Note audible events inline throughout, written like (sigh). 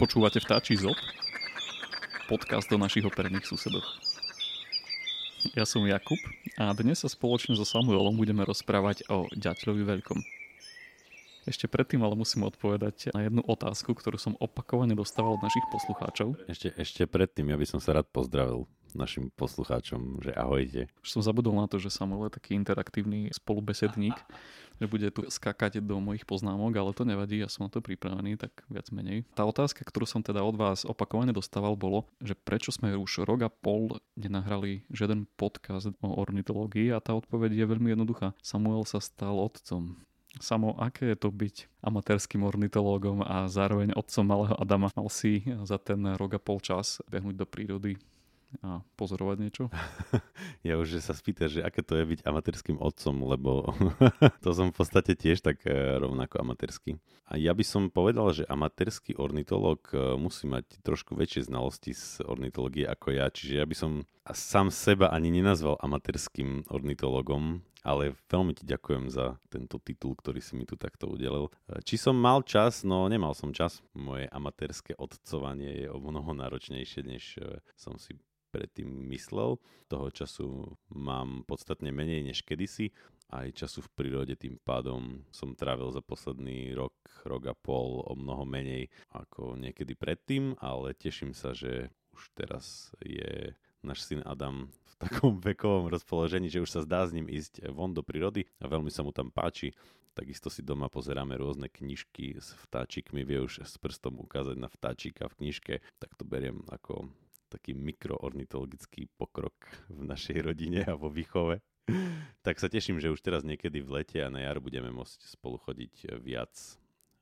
Počúvate vtáčí zob? Podcast do našich operných susedov. Ja som Jakub a dnes sa spoločne so Samuelom budeme rozprávať o ďaťľovi veľkom. Ešte predtým ale musím odpovedať na jednu otázku, ktorú som opakovane dostával od našich poslucháčov. Ešte, ešte predtým, ja by som sa rád pozdravil našim poslucháčom, že ahojte. Už som zabudol na to, že Samuel je taký interaktívny spolubesedník, že bude tu skákať do mojich poznámok, ale to nevadí, ja som na to pripravený, tak viac menej. Tá otázka, ktorú som teda od vás opakovane dostával, bolo, že prečo sme už rok a pol nenahrali žiaden podcast o ornitológii a tá odpoveď je veľmi jednoduchá. Samuel sa stal otcom. Samo, aké je to byť amatérským ornitológom a zároveň otcom malého Adama? Mal si za ten rok a pol čas behnúť do prírody a pozorovať niečo? (laughs) ja už sa spýtaš, že aké to je byť amatérským otcom, lebo (laughs) to som v podstate tiež tak e, rovnako amatérský. A ja by som povedal, že amatérsky ornitológ e, musí mať trošku väčšie znalosti z ornitológie ako ja, čiže ja by som sám seba ani nenazval amatérským ornitológom, ale veľmi ti ďakujem za tento titul, ktorý si mi tu takto udelil. E, či som mal čas? No nemal som čas. Moje amatérske odcovanie je o mnoho náročnejšie, než som si predtým myslel. Toho času mám podstatne menej než kedysi. Aj času v prírode tým pádom som trávil za posledný rok, rok a pol o mnoho menej ako niekedy predtým, ale teším sa, že už teraz je náš syn Adam v takom (laughs) vekovom rozpoložení, že už sa zdá s ním ísť von do prírody a veľmi sa mu tam páči. Takisto si doma pozeráme rôzne knižky s vtáčikmi, vie už s prstom ukázať na vtáčika v knižke, tak to beriem ako taký mikroornitologický pokrok v našej rodine a vo výchove. tak sa teším, že už teraz niekedy v lete a na jar budeme môcť spolu chodiť viac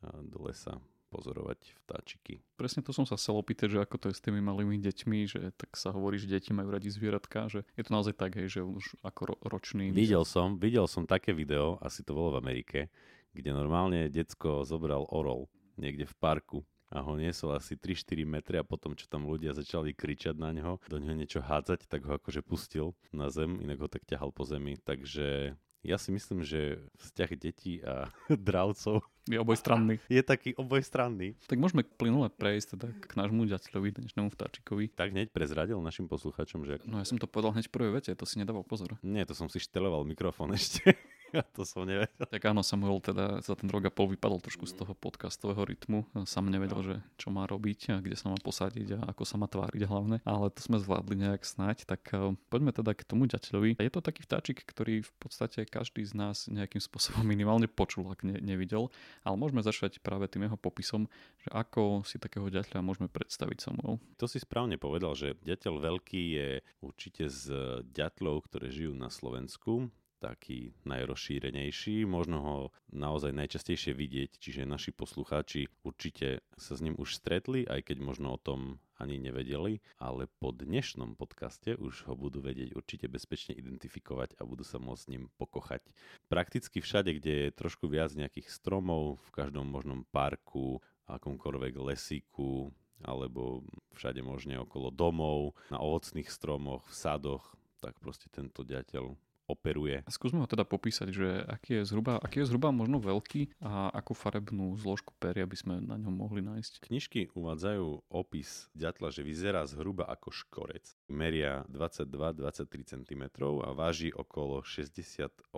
do lesa pozorovať vtáčiky. Presne to som sa chcel opýtať, že ako to je s tými malými deťmi, že tak sa hovorí, že deti majú radi zvieratka, že je to naozaj tak, hej, že už ako ro- ročný... Videl som, videl som také video, asi to bolo v Amerike, kde normálne decko zobral orol niekde v parku a ho niesol asi 3-4 metre a potom, čo tam ľudia začali kričať na neho, do neho niečo hádzať, tak ho akože pustil na zem, inak ho tak ťahal po zemi. Takže ja si myslím, že vzťah detí a (laughs) dravcov je obojstranný. (laughs) Je taký obojstranný. Tak môžeme plynule prejsť teda k nášmu ďateľovi, dnešnému vtáčikovi. Tak hneď prezradil našim posluchačom, že... No ja som to povedal hneď v prvej vete, to si nedával pozor. Nie, to som si šteloval mikrofón (laughs) ešte. (laughs) Ja to som nevedel. Tak áno, Samuel teda za ten rok a pol vypadol trošku z toho podcastového rytmu. Sam nevedel, že čo má robiť a kde sa má posadiť a ako sa má tváriť hlavne. Ale to sme zvládli nejak snať. Tak uh, poďme teda k tomu ďateľovi. Je to taký vtáčik, ktorý v podstate každý z nás nejakým spôsobom minimálne počul, ak ne, nevidel. Ale môžeme začať práve tým jeho popisom, že ako si takého ďateľa môžeme predstaviť Samuel. To si správne povedal, že ďateľ veľký je určite z ďatlov, ktoré žijú na Slovensku taký najrozšírenejší, možno ho naozaj najčastejšie vidieť, čiže naši poslucháči určite sa s ním už stretli, aj keď možno o tom ani nevedeli, ale po dnešnom podcaste už ho budú vedieť určite bezpečne identifikovať a budú sa môcť s ním pokochať. Prakticky všade, kde je trošku viac nejakých stromov, v každom možnom parku, akomkoľvek lesíku, alebo všade možne okolo domov, na ovocných stromoch, v sadoch, tak proste tento ďateľ operuje. Skúsme ho teda popísať, že aký je zhruba, aký je zhruba možno veľký a akú farebnú zložku peria by sme na ňom mohli nájsť. Knižky uvádzajú opis ďatla, že vyzerá zhruba ako škorec. Meria 22-23 cm a váži okolo 68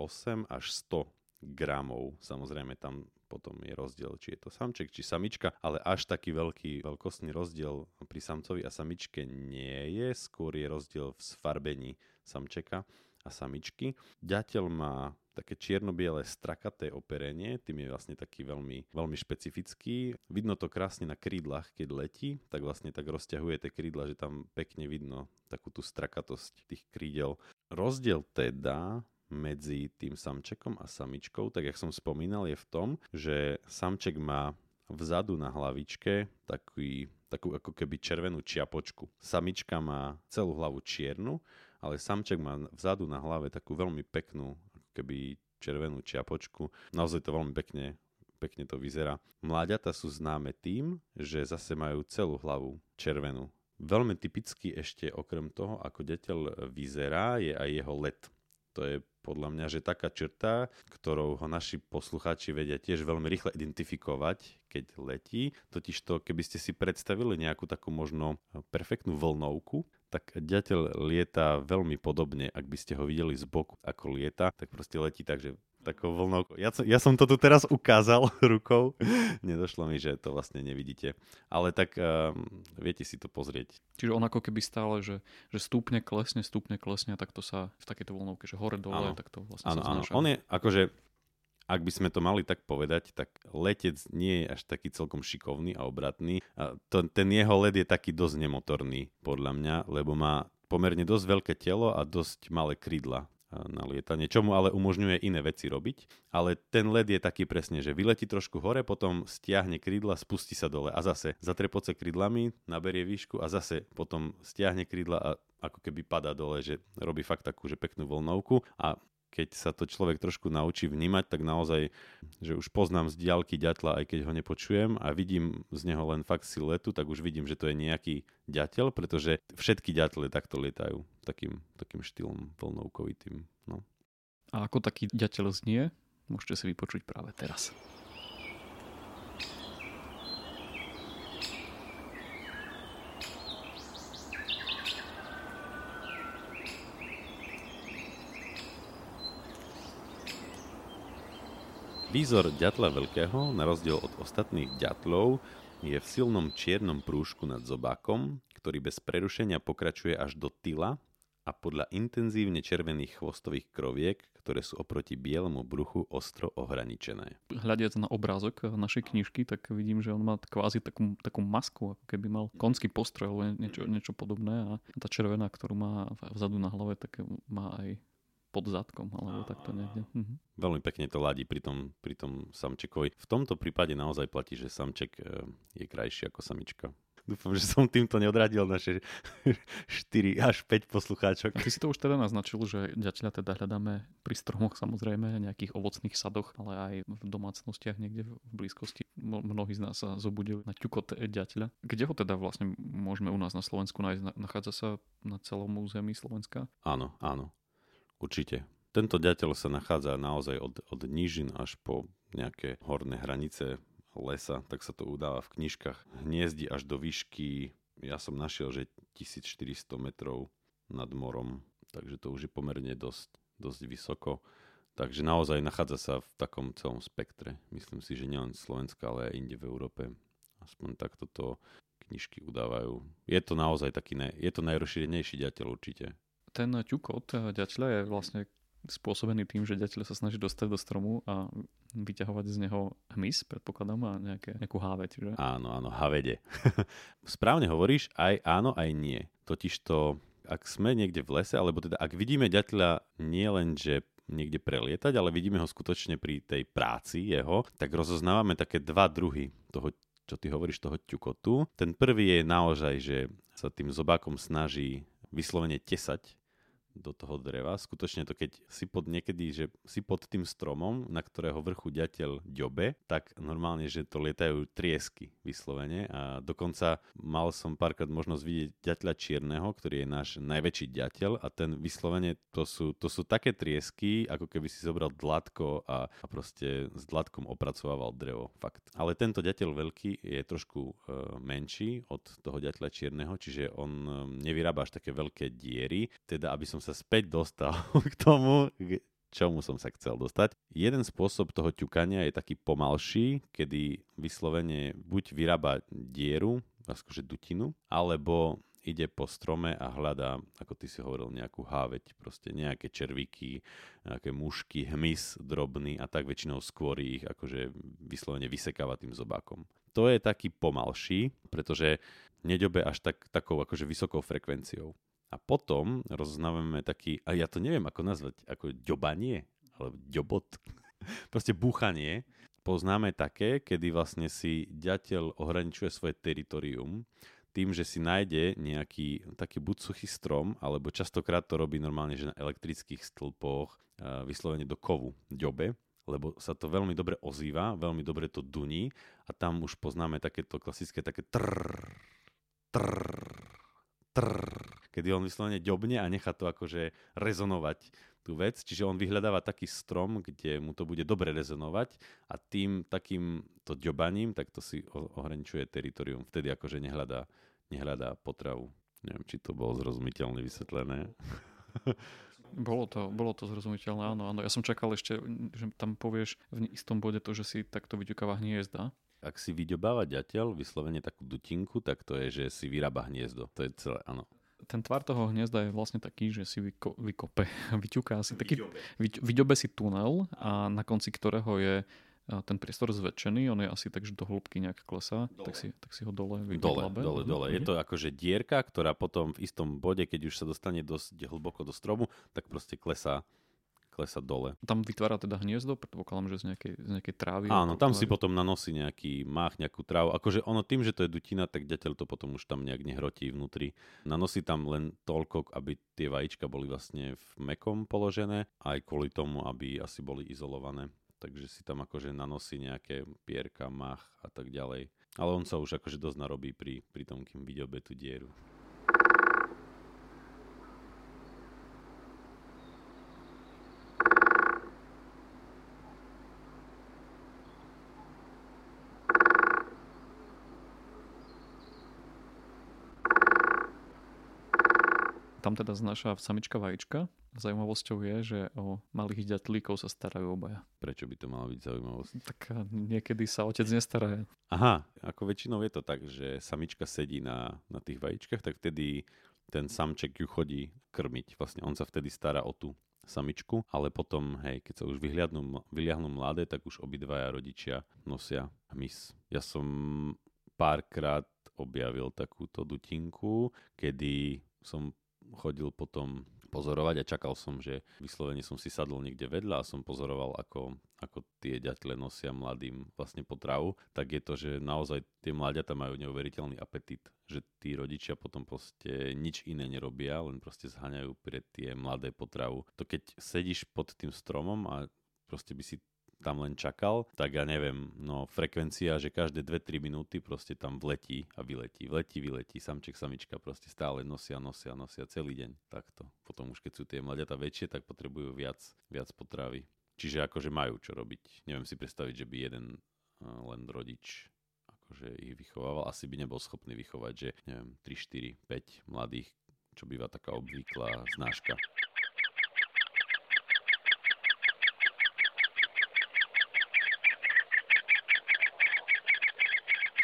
až 100 gramov. Samozrejme tam potom je rozdiel, či je to samček, či samička, ale až taký veľký veľkostný rozdiel pri samcovi a samičke nie je, skôr je rozdiel v sfarbení samčeka a samičky. Ďateľ má také čierno-biele strakaté operenie, tým je vlastne taký veľmi, veľmi špecifický. Vidno to krásne na krídlach, keď letí, tak vlastne tak rozťahuje tie krídla, že tam pekne vidno takú tú strakatosť tých krídel. Rozdiel teda medzi tým samčekom a samičkou, tak jak som spomínal, je v tom, že samček má vzadu na hlavičke taký, takú ako keby červenú čiapočku. Samička má celú hlavu čiernu ale samček má vzadu na hlave takú veľmi peknú, keby červenú čiapočku. Naozaj to veľmi pekne, pekne to vyzerá. Mláďata sú známe tým, že zase majú celú hlavu červenú. Veľmi typický ešte okrem toho, ako deteľ vyzerá, je aj jeho let. To je podľa mňa, že taká črta, ktorou ho naši poslucháči vedia tiež veľmi rýchle identifikovať, keď letí, totiž to, keby ste si predstavili nejakú takú možno perfektnú vlnovku, tak ďateľ lieta veľmi podobne, ak by ste ho videli z boku, ako lieta, tak proste letí tak, že takou vlnou. Ja, ja som to tu teraz ukázal (laughs) rukou. Nedošlo mi, že to vlastne nevidíte. Ale tak um, viete si to pozrieť. Čiže on ako keby stále, že, že stúpne, klesne, stúpne, klesne a tak to sa v takejto vlnovke, že hore dole, ano. tak to vlastne ano, sa áno. On je akože ak by sme to mali tak povedať, tak letec nie je až taký celkom šikovný a obratný. A to, ten jeho led je taký dosť nemotorný, podľa mňa, lebo má pomerne dosť veľké telo a dosť malé krídla na lietanie, čo mu ale umožňuje iné veci robiť. Ale ten led je taký presne, že vyletí trošku hore, potom stiahne krídla, spustí sa dole a zase zatrepoce krídlami, naberie výšku a zase potom stiahne krídla a ako keby padá dole, že robí fakt takú že peknú voľnovku a keď sa to človek trošku naučí vnímať, tak naozaj, že už poznám z diálky ďatla, aj keď ho nepočujem a vidím z neho len fakt siluetu, tak už vidím, že to je nejaký ďateľ, pretože všetky ďatle takto lietajú takým, takým štýlom vlnovkovitým. No. A ako taký ďateľ znie, môžete si vypočuť práve teraz. Výzor ďatla veľkého, na rozdiel od ostatných ďatlov, je v silnom čiernom prúžku nad zobákom, ktorý bez prerušenia pokračuje až do tyla a podľa intenzívne červených chvostových kroviek, ktoré sú oproti bielemu bruchu ostro ohraničené. Hľadiac na obrázok našej knižky, tak vidím, že on má kvázi takú, takú masku, ako keby mal konský postroj alebo niečo, niečo podobné a tá červená, ktorú má vzadu na hlave, tak má aj pod zadkom, alebo takto niekde. Mhm. Veľmi pekne to ladí pri tom, pri tom samčekovi. V tomto prípade naozaj platí, že samček e, je krajší ako samička. Dúfam, že som týmto neodradil naše (laughs) 4 až 5 poslucháčok. A ty si to už teda naznačil, že ďateľa teda hľadáme pri stromoch samozrejme, nejakých ovocných sadoch, ale aj v domácnostiach niekde v blízkosti. Mnohí z nás sa zobudili na ťukot ďateľa. Kde ho teda vlastne môžeme u nás na Slovensku nájsť? Nachádza sa na celom území Slovenska? Áno, áno. Určite. Tento ďateľ sa nachádza naozaj od, od nížin až po nejaké horné hranice lesa, tak sa to udáva v knižkách. Hniezdi až do výšky, ja som našiel, že 1400 metrov nad morom, takže to už je pomerne dosť, dosť vysoko. Takže naozaj nachádza sa v takom celom spektre. Myslím si, že nielen Slovenska, ale aj inde v Európe. Aspoň takto to knižky udávajú. Je to naozaj taký, ne, je to najrozšírenejší ďateľ určite ten ťukot ďaťľa je vlastne spôsobený tým, že ďateľ sa snaží dostať do stromu a vyťahovať z neho hmyz, predpokladám, a nejaké, nejakú háveť, že? Áno, áno, havede. (laughs) Správne hovoríš, aj áno, aj nie. Totiž to, ak sme niekde v lese, alebo teda ak vidíme ďateľa nie len, že niekde prelietať, ale vidíme ho skutočne pri tej práci jeho, tak rozoznávame také dva druhy toho čo ty hovoríš, toho ťukotu. Ten prvý je naozaj, že sa tým zobákom snaží vyslovene tesať do toho dreva. Skutočne to, keď si pod niekedy, že si pod tým stromom, na ktorého vrchu ďateľ ďobe, tak normálne, že to lietajú triesky vyslovene a dokonca mal som párkrát možnosť vidieť ďateľa čierneho, ktorý je náš najväčší ďateľ a ten vyslovene to sú, to sú také triesky, ako keby si zobral dlatko a, a proste s dlatkom opracovával drevo. Fakt. Ale tento ďateľ veľký je trošku e, menší od toho ďateľa čierneho, čiže on e, nevyrába až také veľké diery, teda aby som sa späť dostal (laughs) k tomu, k čomu som sa chcel dostať. Jeden spôsob toho ťukania je taký pomalší, kedy vyslovene buď vyrába dieru, akože dutinu, alebo ide po strome a hľadá, ako ty si hovoril, nejakú háveť, proste nejaké červíky, nejaké mušky, hmyz drobný a tak väčšinou skôr ich akože vyslovene vysekáva tým zobákom. To je taký pomalší, pretože neďobe až tak, takou akože vysokou frekvenciou. A potom rozoznávame taký, a ja to neviem ako nazvať, ako ďobanie, alebo ďobot, (laughs) proste búchanie. Poznáme také, kedy vlastne si ďateľ ohraničuje svoje teritorium tým, že si nájde nejaký taký buď suchý strom, alebo častokrát to robí normálne, že na elektrických stĺpoch, vyslovene do kovu, ďobe, lebo sa to veľmi dobre ozýva, veľmi dobre to duní a tam už poznáme takéto klasické také trrr, trrr, trrr kedy on vyslovene ďobne a nechá to akože rezonovať tú vec. Čiže on vyhľadáva taký strom, kde mu to bude dobre rezonovať a tým takým to ďobaním, tak to si ohraničuje teritorium. Vtedy akože nehľadá, nehľadá potravu. Neviem, či to bolo zrozumiteľne vysvetlené. (laughs) Bolo to, bolo to zrozumiteľné, áno, áno. Ja som čakal ešte, že tam povieš v istom bode to, že si takto vyďukáva hniezda. Ak si vyďobáva ďateľ, vyslovene takú dutinku, tak to je, že si vyrába hniezdo. To je celé, áno. Ten tvar toho hniezda je vlastne taký, že si vyko, vykope, (laughs) vyťuká si taký, vyďobe. si tunel a na konci ktorého je ten priestor zväčšený, on je asi tak, že do hĺbky nejak klesá, tak si, tak si ho dole Dole, dole, dole. Je to akože dierka, ktorá potom v istom bode, keď už sa dostane dosť hlboko do stromu, tak proste klesá klesať dole. Tam vytvára teda hniezdo, predpokladám, že z nejakej, z nejakej trávy. Áno, tam si potom nanosí nejaký mách, nejakú trávu. Akože ono tým, že to je dutina, tak ďateľ to potom už tam nejak nehrotí vnútri. Nanosí tam len toľko, aby tie vajíčka boli vlastne v mekom položené, aj kvôli tomu, aby asi boli izolované takže si tam akože nanosí nejaké pierka, mach a tak ďalej. Ale on sa už akože dosť narobí pri, pri tom, kým vyďobe tú dieru. Tam teda znáša samička vajíčka. Zaujímavosťou je, že o malých ďatlíkov sa starajú obaja. Prečo by to malo byť zaujímavosť? Tak niekedy sa otec nestará. Aha, ako väčšinou je to tak, že samička sedí na, na tých vajíčkach, tak vtedy ten samček ju chodí krmiť. Vlastne on sa vtedy stará o tú samičku, ale potom, hej, keď sa už vyhliadnú, vyliahnú mladé, tak už obidvaja rodičia nosia hmyz. Ja som párkrát objavil takúto dutinku, kedy som chodil potom pozorovať a čakal som, že vyslovene som si sadol niekde vedľa a som pozoroval, ako, ako tie ďatle nosia mladým vlastne potravu, tak je to, že naozaj tie mláďata majú neuveriteľný apetit, že tí rodičia potom proste nič iné nerobia, len proste zhaňajú pre tie mladé potravu. To keď sedíš pod tým stromom a proste by si tam len čakal, tak ja neviem, no frekvencia, že každé 2-3 minúty proste tam vletí a vyletí, vletí, vyletí, samček, samička proste stále nosia, nosia, nosia celý deň takto. Potom už keď sú tie mladiatá väčšie, tak potrebujú viac, viac potravy. Čiže akože majú čo robiť. Neviem si predstaviť, že by jeden len rodič akože ich vychovával. Asi by nebol schopný vychovať, že neviem, 3, 4, 5 mladých, čo býva taká obvyklá znáška.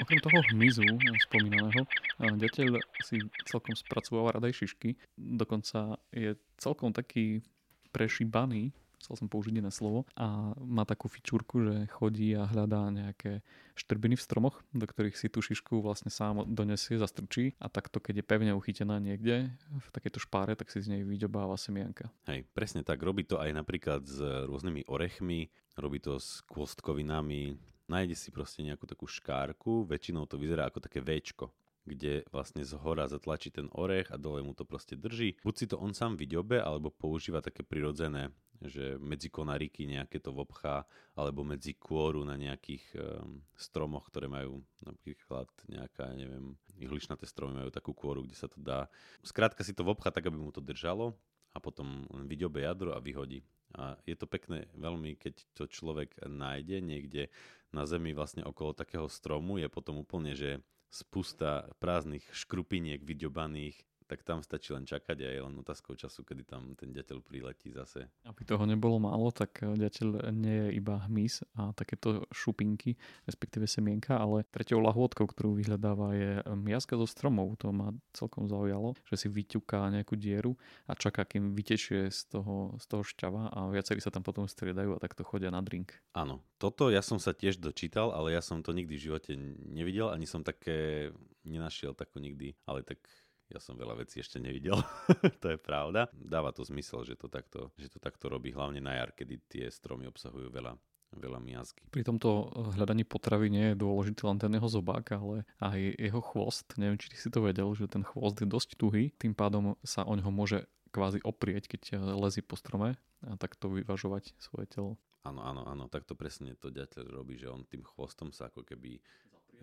Okrem toho hmyzu spomínaného, ďateľ si celkom spracováva rada aj šišky. Dokonca je celkom taký prešíbaný, chcel som použiť iné slovo, a má takú fičúrku, že chodí a hľadá nejaké štrbiny v stromoch, do ktorých si tú šišku vlastne sám donesie, zastrčí a takto, keď je pevne uchytená niekde v takejto špáre, tak si z nej vyďobáva semienka. Hej, presne tak. Robí to aj napríklad s rôznymi orechmi, robí to s kôstkovinami, nájde si proste nejakú takú škárku, väčšinou to vyzerá ako také Včko, kde vlastne z hora zatlačí ten orech a dole mu to proste drží. Buď si to on sám vyďobe, alebo používa také prirodzené, že medzi konaríky nejaké to vobchá, alebo medzi kôru na nejakých um, stromoch, ktoré majú napríklad nejaká, neviem, ihličnaté stromy majú takú kôru, kde sa to dá. Skrátka si to vobchá tak, aby mu to držalo a potom vyďobe jadro a vyhodí. A je to pekné veľmi, keď to človek nájde niekde na zemi vlastne okolo takého stromu, je potom úplne, že spusta prázdnych škrupiniek vyďobaných tak tam stačí len čakať a je len otázkou času, kedy tam ten ďateľ priletí zase. Aby toho nebolo málo, tak ďateľ nie je iba hmyz a takéto šupinky, respektíve semienka, ale tretou lahôdkou, ktorú vyhľadáva je miazka zo stromov. To ma celkom zaujalo, že si vyťuká nejakú dieru a čaká, kým vytečie z toho, z toho šťava a viacerí sa tam potom striedajú a takto chodia na drink. Áno, toto ja som sa tiež dočítal, ale ja som to nikdy v živote nevidel, ani som také nenašiel tako nikdy, ale tak ja som veľa vecí ešte nevidel, (laughs) to je pravda. Dáva to zmysel, že to, takto, že to takto robí, hlavne na jar, kedy tie stromy obsahujú veľa veľa miazgy. Pri tomto hľadaní potravy nie je dôležitý len ten jeho zobák, ale aj jeho chvost. Neviem, či si to vedel, že ten chvost je dosť tuhý, tým pádom sa o ňoho môže kvázi oprieť, keď lezí po strome a takto vyvažovať svoje telo. Áno, áno, áno, takto presne to ďateľ robí, že on tým chvostom sa ako keby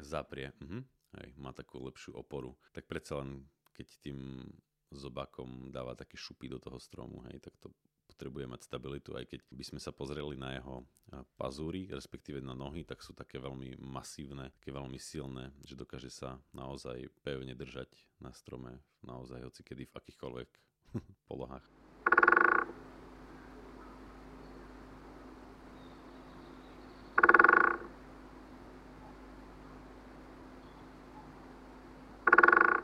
zaprie. zaprie. Mhm. Hej, má takú lepšiu oporu. Tak predsa len keď tým zobákom dáva také šupy do toho stromu, hej, tak to potrebuje mať stabilitu, aj keď by sme sa pozreli na jeho pazúry, respektíve na nohy, tak sú také veľmi masívne, také veľmi silné, že dokáže sa naozaj pevne držať na strome, naozaj hocikedy v akýchkoľvek (laughs) polohách.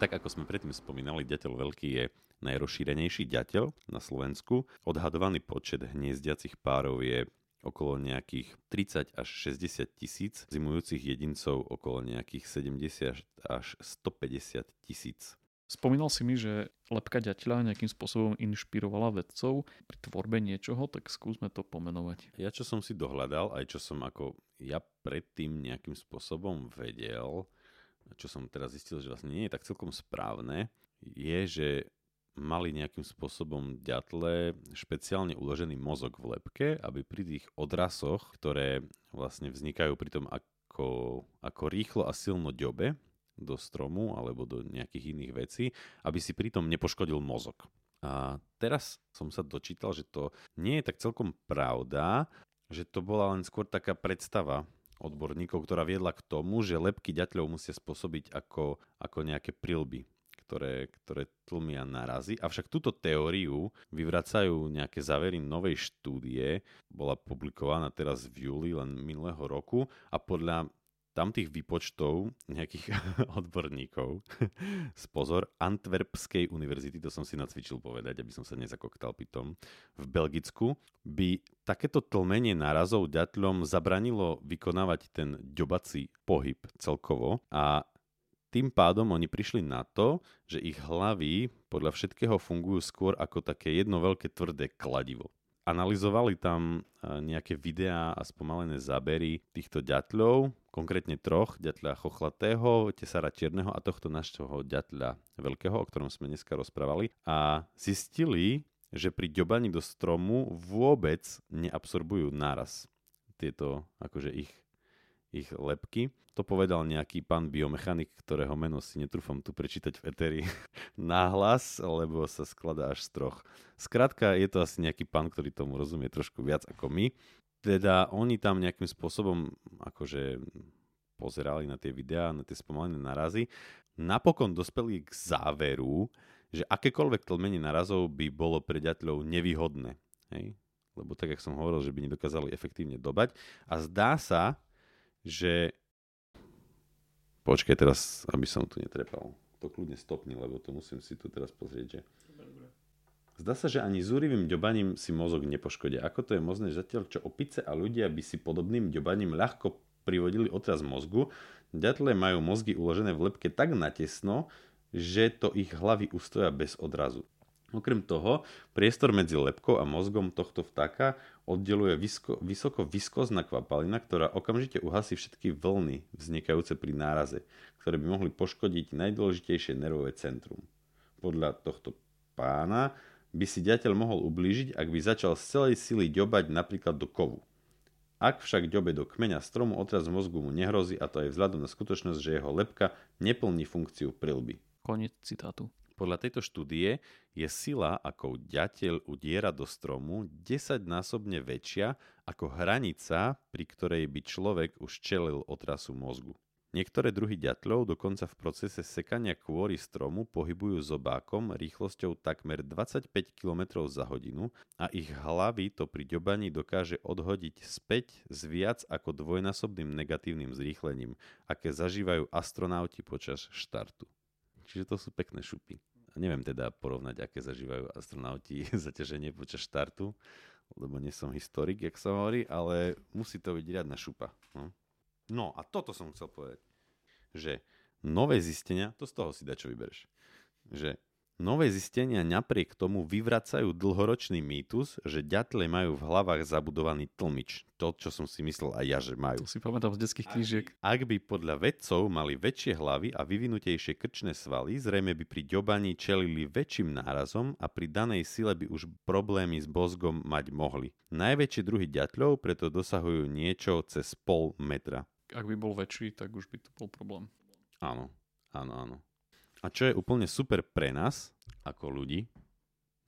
Tak ako sme predtým spomínali, ďateľ veľký je najrozšírenejší ďateľ na Slovensku. Odhadovaný počet hniezdiacich párov je okolo nejakých 30 až 60 tisíc, zimujúcich jedincov okolo nejakých 70 až 150 tisíc. Spomínal si mi, že lepka ďateľa nejakým spôsobom inšpirovala vedcov pri tvorbe niečoho, tak skúsme to pomenovať. Ja čo som si dohľadal, aj čo som ako ja predtým nejakým spôsobom vedel, čo som teraz zistil, že vlastne nie je tak celkom správne, je, že mali nejakým spôsobom ďatle špeciálne uložený mozog v lepke, aby pri tých odrasoch, ktoré vlastne vznikajú pri tom, ako, ako rýchlo a silno ďobe do stromu alebo do nejakých iných vecí, aby si pritom nepoškodil mozog. A teraz som sa dočítal, že to nie je tak celkom pravda, že to bola len skôr taká predstava odborníkov, ktorá viedla k tomu, že lepky ďaťľov musia spôsobiť ako, ako nejaké prilby ktoré, ktoré tlmia narazy. Avšak túto teóriu vyvracajú nejaké závery novej štúdie, bola publikovaná teraz v júli len minulého roku a podľa tam tých výpočtov nejakých (laughs) odborníkov z pozor Antwerpskej univerzity, to som si nacvičil povedať, aby som sa nezakoktal pitom, v Belgicku by takéto tlmenie nárazov ďatľom zabranilo vykonávať ten ďobací pohyb celkovo a tým pádom oni prišli na to, že ich hlavy podľa všetkého fungujú skôr ako také jedno veľké tvrdé kladivo analyzovali tam nejaké videá a spomalené zábery týchto ďatľov, konkrétne troch, ďatľa chochlatého, tesara čierneho a tohto našho ďatľa veľkého, o ktorom sme dneska rozprávali. A zistili, že pri ďobaní do stromu vôbec neabsorbujú náraz. Tieto akože ich ich lepky. To povedal nejaký pán biomechanik, ktorého meno si netrúfam tu prečítať v eteri (laughs) náhlas, lebo sa skladá až z troch. Skrátka, je to asi nejaký pán, ktorý tomu rozumie trošku viac ako my. Teda oni tam nejakým spôsobom akože pozerali na tie videá, na tie spomalené narazy. Napokon dospeli k záveru, že akékoľvek tlmenie narazov by bolo pre ďateľov nevýhodné. Hej? Lebo tak, jak som hovoril, že by nedokázali efektívne dobať. A zdá sa, že... Počkaj teraz, aby som tu netrepal. To kľudne stopni, lebo to musím si tu teraz pozrieť, že... Zdá sa, že ani zúrivým ďobaním si mozog nepoškodia. Ako to je možné, zatiaľ čo opice a ľudia by si podobným ďobaním ľahko privodili otraz mozgu, ďatle majú mozgy uložené v lepke tak natesno, že to ich hlavy ustoja bez odrazu. Okrem toho, priestor medzi lepkou a mozgom tohto vtáka oddeluje vysko, vysoko viskozná kvapalina, ktorá okamžite uhasí všetky vlny vznikajúce pri náraze, ktoré by mohli poškodiť najdôležitejšie nervové centrum. Podľa tohto pána by si ďateľ mohol ublížiť, ak by začal z celej sily ďobať napríklad do kovu. Ak však ďobe do kmeňa stromu, otraz mozgu mu nehrozí a to aj vzhľadom na skutočnosť, že jeho lepka neplní funkciu prilby. Koniec citátu. Podľa tejto štúdie je sila, ako ďateľ udiera do stromu, 10-násobne väčšia ako hranica, pri ktorej by človek už čelil otrasu mozgu. Niektoré druhy ďatľov dokonca v procese sekania kôry stromu pohybujú zobákom rýchlosťou takmer 25 km za hodinu a ich hlavy to pri ďobaní dokáže odhodiť späť s viac ako dvojnásobným negatívnym zrýchlením, aké zažívajú astronauti počas štartu. Čiže to sú pekné šupy neviem teda porovnať, aké zažívajú astronauti (laughs) zaťaženie počas štartu, lebo nie som historik, jak sa hovorí, ale musí to byť riadna šupa. No. no a toto som chcel povedať, že nové zistenia, to z toho si dá, čo vybereš, že Nové zistenia napriek tomu vyvracajú dlhoročný mýtus, že ďatle majú v hlavách zabudovaný tlmič. To, čo som si myslel aj ja, že majú. To si pamätám z detských knížiek. Ak by podľa vedcov mali väčšie hlavy a vyvinutejšie krčné svaly, zrejme by pri ďobaní čelili väčším nárazom a pri danej sile by už problémy s bozgom mať mohli. Najväčšie druhy ďatľov preto dosahujú niečo cez pol metra. Ak by bol väčší, tak už by to bol problém. Áno, áno, áno. A čo je úplne super pre nás, ako ľudí,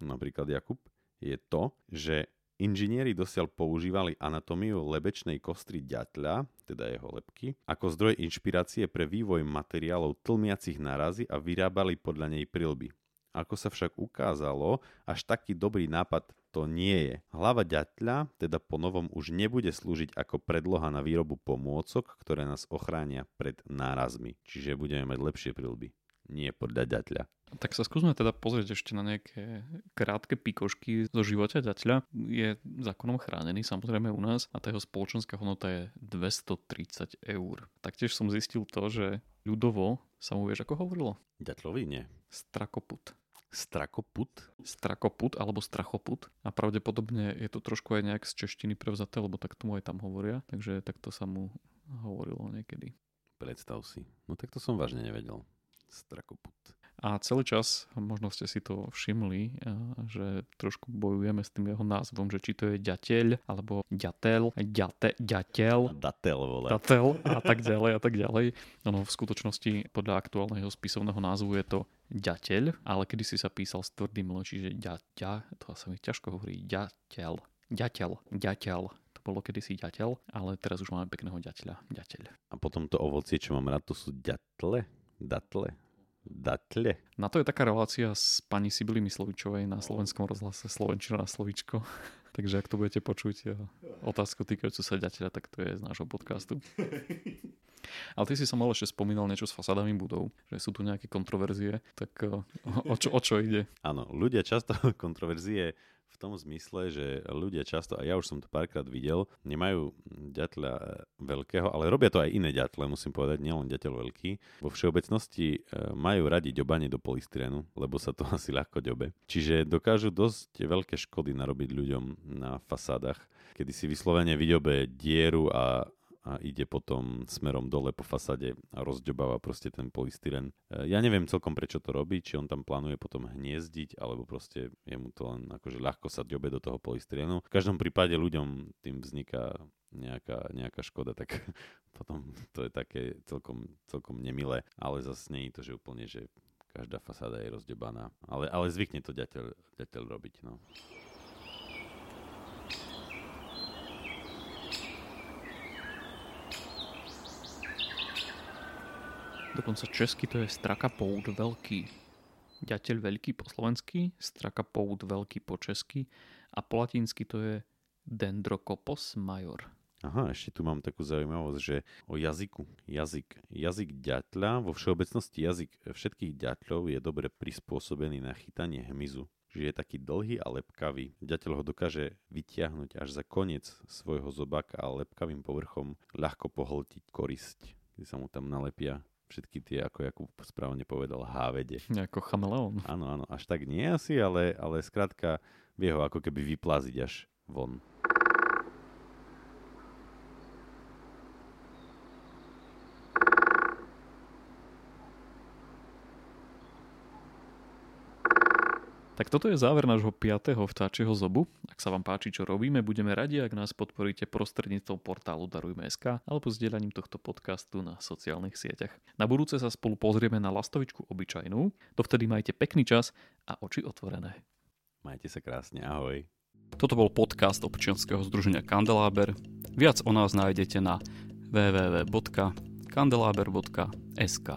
napríklad Jakub, je to, že inžinieri dosiaľ používali anatómiu lebečnej kostry ďatľa, teda jeho lepky, ako zdroj inšpirácie pre vývoj materiálov tlmiacich narazy a vyrábali podľa nej prilby. Ako sa však ukázalo, až taký dobrý nápad to nie je. Hlava ďatľa teda po novom už nebude slúžiť ako predloha na výrobu pomôcok, ktoré nás ochránia pred nárazmi. Čiže budeme mať lepšie prilby. Nie podľa ďatľa. Tak sa skúsme teda pozrieť ešte na nejaké krátke pikošky zo života ďatľa. Je zákonom chránený samozrejme u nás a tá jeho spoločenská hodnota je 230 eur. Taktiež som zistil to, že ľudovo sa mu vieš ako hovorilo? Ďatľovi nie. Strakoput. Strakoput? Strakoput alebo strachoput. A pravdepodobne je to trošku aj nejak z češtiny prevzaté, lebo tak tomu aj tam hovoria. Takže takto sa mu hovorilo niekedy. Predstav si. No tak to som vážne nevedel. Strakoput. A celý čas, možno ste si to všimli, že trošku bojujeme s tým jeho názvom, že či to je ďateľ, alebo ďatel, ďate, ďateľ. Datel, vole. Datel a tak ďalej a tak ďalej. No v skutočnosti podľa aktuálneho spisovného názvu je to ďateľ, ale kedy si sa písal s tvrdým L, čiže ďaťa, to sa mi ťažko hovorí, ďateľ, ďateľ, ďateľ, to bolo kedysi ďateľ, ale teraz už máme pekného ďateľa, ďateľ. A potom to ovocie, čo mám rád, to sú ďatle, datle. Datle. Na to je taká relácia s pani Sibily Myslovičovej na slovenskom rozhlase Slovenčina na slovičko. (laughs) Takže ak to budete počuť otázku týkajúcu sa ďateľa, tak to je z nášho podcastu. (laughs) Ale ty si sa mal ešte spomínal niečo s fasádami budov, že sú tu nejaké kontroverzie, tak o čo, o čo ide? Áno, ľudia často (laughs) kontroverzie v tom zmysle, že ľudia často, a ja už som to párkrát videl, nemajú ďatľa e, veľkého, ale robia to aj iné ďatle, musím povedať, nielen ďateľ veľký. Vo všeobecnosti e, majú radi ďobanie do polystyrenu, lebo sa to (laughs) asi ľahko ďobe. Čiže dokážu dosť veľké škody narobiť ľuďom na fasádach, kedy si vyslovene vyďobe dieru a a ide potom smerom dole po fasade a rozďobáva proste ten polystyren. E, ja neviem celkom prečo to robí, či on tam plánuje potom hniezdiť, alebo proste je mu to len akože ľahko sa ďobe do toho polystyrenu. V každom prípade ľuďom tým vzniká nejaká, nejaká škoda, tak (laughs) potom to je také celkom, celkom nemilé, ale zase nie je to, že úplne, že každá fasáda je rozdebaná. Ale, ale zvykne to ďateľ, ďateľ robiť. No. Dokonca česky to je strakapout veľký. Ďateľ veľký po slovensky, strakapout veľký po česky a po latinsky to je dendrocopos major. Aha, ešte tu mám takú zaujímavosť, že o jazyku. Jazyk. Jazyk ďatľa, vo všeobecnosti jazyk všetkých ďatľov je dobre prispôsobený na chytanie hmyzu. Že je taký dlhý a lepkavý. Ďateľ ho dokáže vytiahnuť až za koniec svojho zobaka a lepkavým povrchom ľahko pohltiť korisť, kde sa mu tam nalepia všetky tie, ako Jakub správne povedal, hávede. Ako chameleón. Áno, áno, až tak nie asi, ale, ale skrátka vie ho ako keby vyplaziť až von. Tak toto je záver nášho 5. vtáčieho zobu. Ak sa vám páči, čo robíme, budeme radi, ak nás podporíte prostredníctvom portálu Darujme.sk alebo zdieľaním tohto podcastu na sociálnych sieťach. Na budúce sa spolu pozrieme na lastovičku obyčajnú. Dovtedy majte pekný čas a oči otvorené. Majte sa krásne, ahoj. Toto bol podcast občianskeho združenia Kandeláber. Viac o nás nájdete na www.kandelaber.sk.